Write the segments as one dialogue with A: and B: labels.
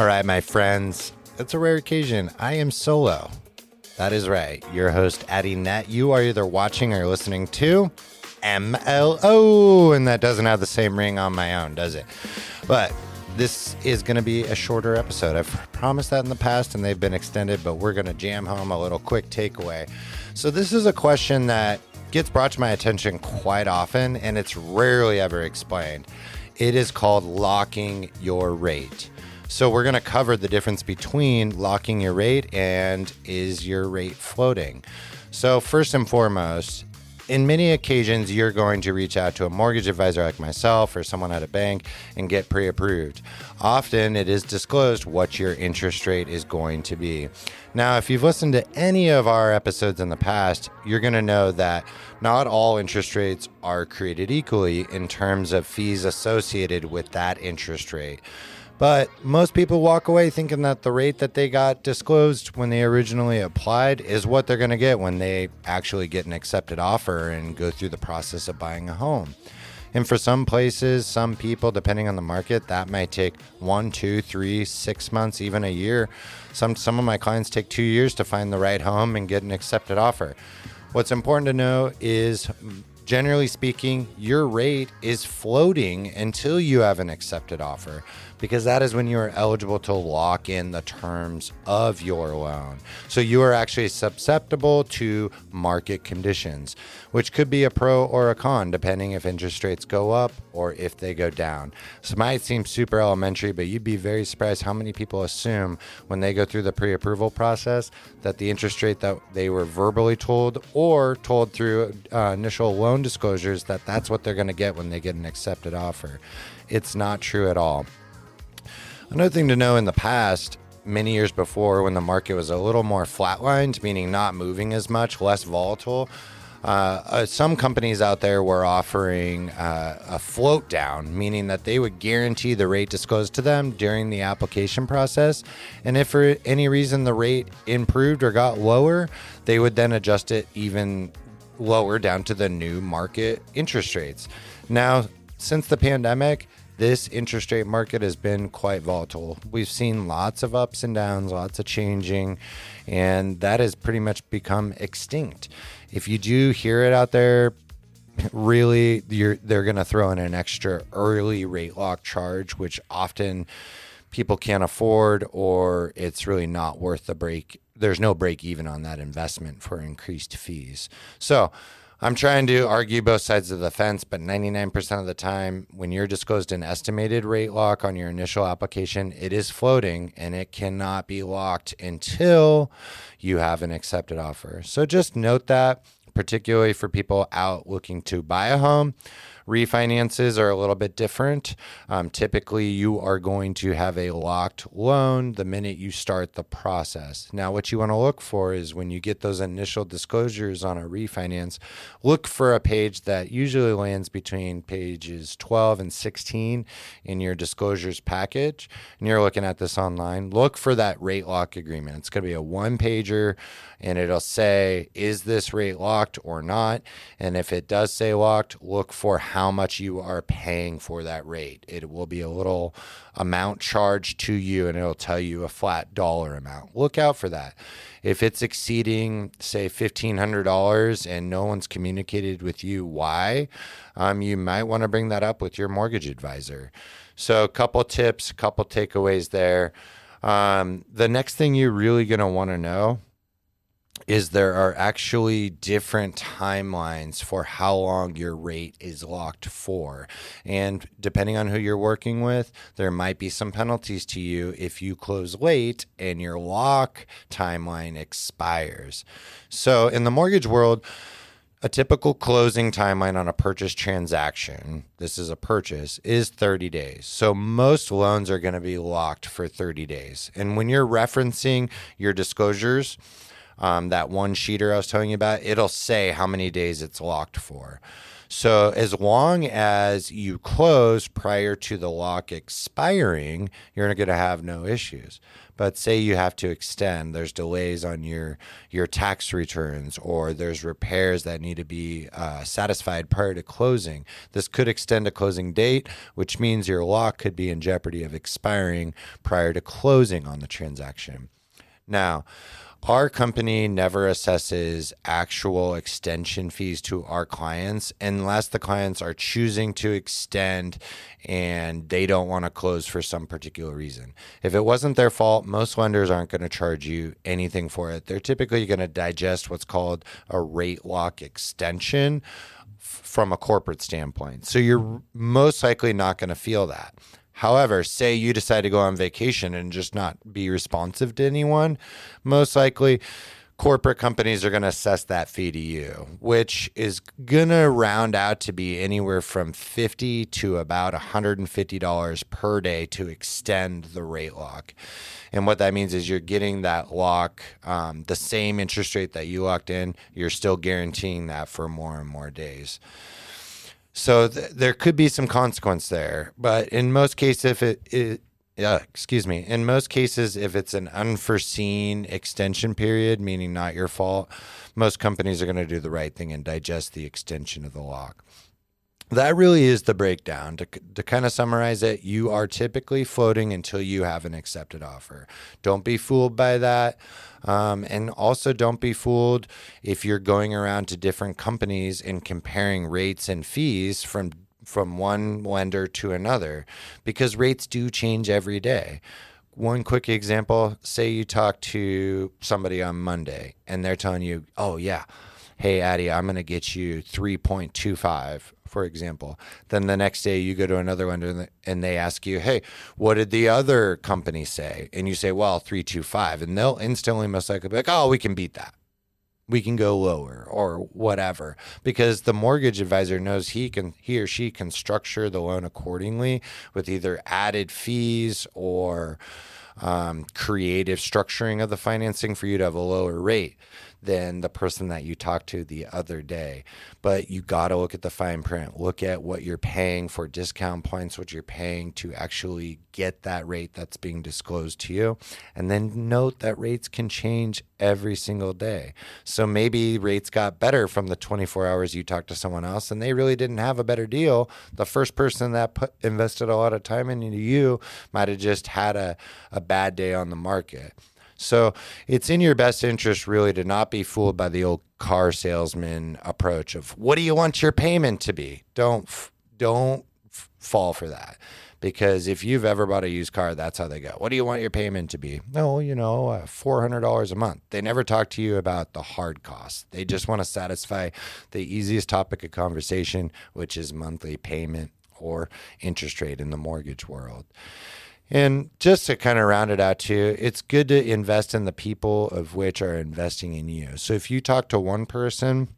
A: All right, my friends, it's a rare occasion. I am solo. That is right. Your host, Addie Net. You are either watching or listening to MLO, and that doesn't have the same ring on my own, does it? But this is going to be a shorter episode. I've promised that in the past, and they've been extended, but we're going to jam home a little quick takeaway. So, this is a question that gets brought to my attention quite often, and it's rarely ever explained. It is called locking your rate. So we're going to cover the difference between locking your rate and is your rate floating. So first and foremost, in many occasions, you're going to reach out to a mortgage advisor like myself or someone at a bank and get pre approved. Often it is disclosed what your interest rate is going to be. Now, if you've listened to any of our episodes in the past, you're going to know that not all interest rates are created equally in terms of fees associated with that interest rate. But most people walk away thinking that the rate that they got disclosed when they originally applied is what they're going to get when they actually get an accepted offer and go through the process of buying a home. And for some places, some people, depending on the market, that might take one, two, three, six months, even a year. Some some of my clients take two years to find the right home and get an accepted offer. What's important to know is generally speaking, your rate is floating until you have an accepted offer because that is when you are eligible to lock in the terms of your loan. So you are actually susceptible to market conditions, which could be a pro or a con depending if interest rates go up or if they go down. So it might seem super elementary, but you'd be very surprised how many people assume when they go through the pre approval process that the interest rate that they were verbally told or told through uh, initial loan disclosures that that's what they're going to get when they get an accepted offer. It's not true at all. Another thing to know in the past, many years before, when the market was a little more flatlined, meaning not moving as much, less volatile, uh, uh, some companies out there were offering uh, a float down, meaning that they would guarantee the rate disclosed to them during the application process. And if for any reason the rate improved or got lower, they would then adjust it even lower down to the new market interest rates. Now, since the pandemic, this interest rate market has been quite volatile. We've seen lots of ups and downs, lots of changing, and that has pretty much become extinct. If you do hear it out there, really they're going to throw in an extra early rate lock charge, which often people can't afford, or it's really not worth the break. There's no break even on that investment for increased fees. So, I'm trying to argue both sides of the fence, but 99% of the time, when you're disclosed an estimated rate lock on your initial application, it is floating and it cannot be locked until you have an accepted offer. So just note that, particularly for people out looking to buy a home Refinances are a little bit different. Um, typically, you are going to have a locked loan the minute you start the process. Now, what you want to look for is when you get those initial disclosures on a refinance, look for a page that usually lands between pages 12 and 16 in your disclosures package. And you're looking at this online. Look for that rate lock agreement. It's going to be a one pager and it'll say, is this rate locked or not? And if it does say locked, look for how much you are paying for that rate. It will be a little amount charged to you and it'll tell you a flat dollar amount. Look out for that. If it's exceeding, say, $1,500 and no one's communicated with you why, um, you might want to bring that up with your mortgage advisor. So, a couple tips, a couple takeaways there. Um, the next thing you're really going to want to know is there are actually different timelines for how long your rate is locked for. And depending on who you're working with, there might be some penalties to you if you close late and your lock timeline expires. So in the mortgage world, a typical closing timeline on a purchase transaction, this is a purchase, is 30 days. So most loans are going to be locked for 30 days. And when you're referencing your disclosures, um, that one sheeter I was telling you about, it'll say how many days it's locked for. So as long as you close prior to the lock expiring, you're going to have no issues. But say you have to extend, there's delays on your your tax returns, or there's repairs that need to be uh, satisfied prior to closing. This could extend a closing date, which means your lock could be in jeopardy of expiring prior to closing on the transaction. Now, our company never assesses actual extension fees to our clients unless the clients are choosing to extend and they don't want to close for some particular reason. If it wasn't their fault, most lenders aren't going to charge you anything for it. They're typically going to digest what's called a rate lock extension from a corporate standpoint. So you're most likely not going to feel that. However, say you decide to go on vacation and just not be responsive to anyone, most likely corporate companies are going to assess that fee to you, which is going to round out to be anywhere from 50 to about $150 per day to extend the rate lock. And what that means is you're getting that lock, um, the same interest rate that you locked in, you're still guaranteeing that for more and more days. So th- there could be some consequence there, but in most cases, if it, it yeah, excuse me. In most cases, if it's an unforeseen extension period, meaning not your fault, most companies are going to do the right thing and digest the extension of the lock that really is the breakdown. To, to kind of summarize it, you are typically floating until you have an accepted offer. Don't be fooled by that. Um, and also, don't be fooled if you're going around to different companies and comparing rates and fees from from one lender to another because rates do change every day. One quick example say you talk to somebody on Monday and they're telling you, oh, yeah, hey, Addie, I'm going to get you 3.25 for example. Then the next day you go to another lender and they ask you, "Hey, what did the other company say?" And you say, "Well, 325." And they'll instantly most likely be like, "Oh, we can beat that. We can go lower or whatever." Because the mortgage advisor knows he can he or she can structure the loan accordingly with either added fees or um, creative structuring of the financing for you to have a lower rate than the person that you talked to the other day. But you got to look at the fine print. Look at what you're paying for discount points, what you're paying to actually get that rate that's being disclosed to you. And then note that rates can change every single day. So maybe rates got better from the 24 hours you talked to someone else and they really didn't have a better deal. The first person that put, invested a lot of time into you might have just had a, a bad day on the market. So it's in your best interest, really, to not be fooled by the old car salesman approach of what do you want your payment to be? Don't don't fall for that. Because if you've ever bought a used car, that's how they go. What do you want your payment to be? No, you know, uh, $400 a month. They never talk to you about the hard costs. They just want to satisfy the easiest topic of conversation, which is monthly payment or interest rate in the mortgage world. And just to kind of round it out too, it's good to invest in the people of which are investing in you. So if you talk to one person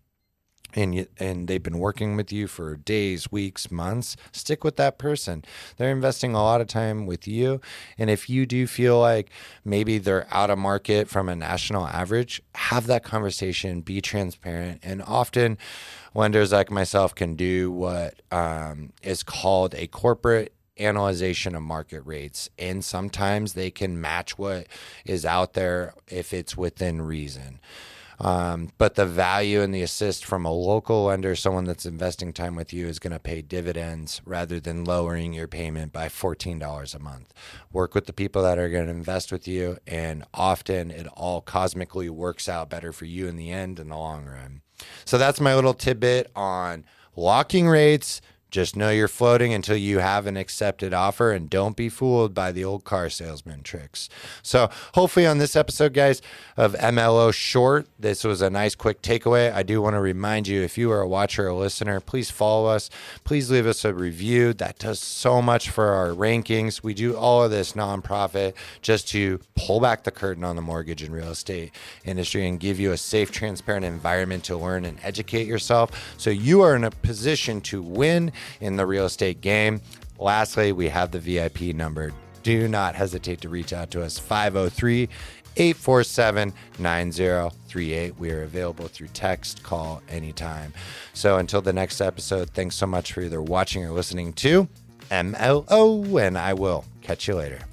A: and you, and they've been working with you for days, weeks, months, stick with that person. They're investing a lot of time with you, and if you do feel like maybe they're out of market from a national average, have that conversation, be transparent, and often lenders like myself can do what um, is called a corporate analyzation of market rates and sometimes they can match what is out there if it's within reason. Um, but the value and the assist from a local lender someone that's investing time with you is going to pay dividends rather than lowering your payment by $14 a month. Work with the people that are going to invest with you and often it all cosmically works out better for you in the end in the long run. So that's my little tidbit on locking rates just know you're floating until you have an accepted offer and don't be fooled by the old car salesman tricks. So, hopefully, on this episode, guys, of MLO Short, this was a nice quick takeaway. I do want to remind you if you are a watcher or listener, please follow us. Please leave us a review. That does so much for our rankings. We do all of this nonprofit just to pull back the curtain on the mortgage and real estate industry and give you a safe, transparent environment to learn and educate yourself so you are in a position to win in the real estate game. Lastly, we have the VIP number. Do not hesitate to reach out to us 503 847 9038. We are available through text, call anytime. So until the next episode, thanks so much for either watching or listening to MLO, and I will catch you later.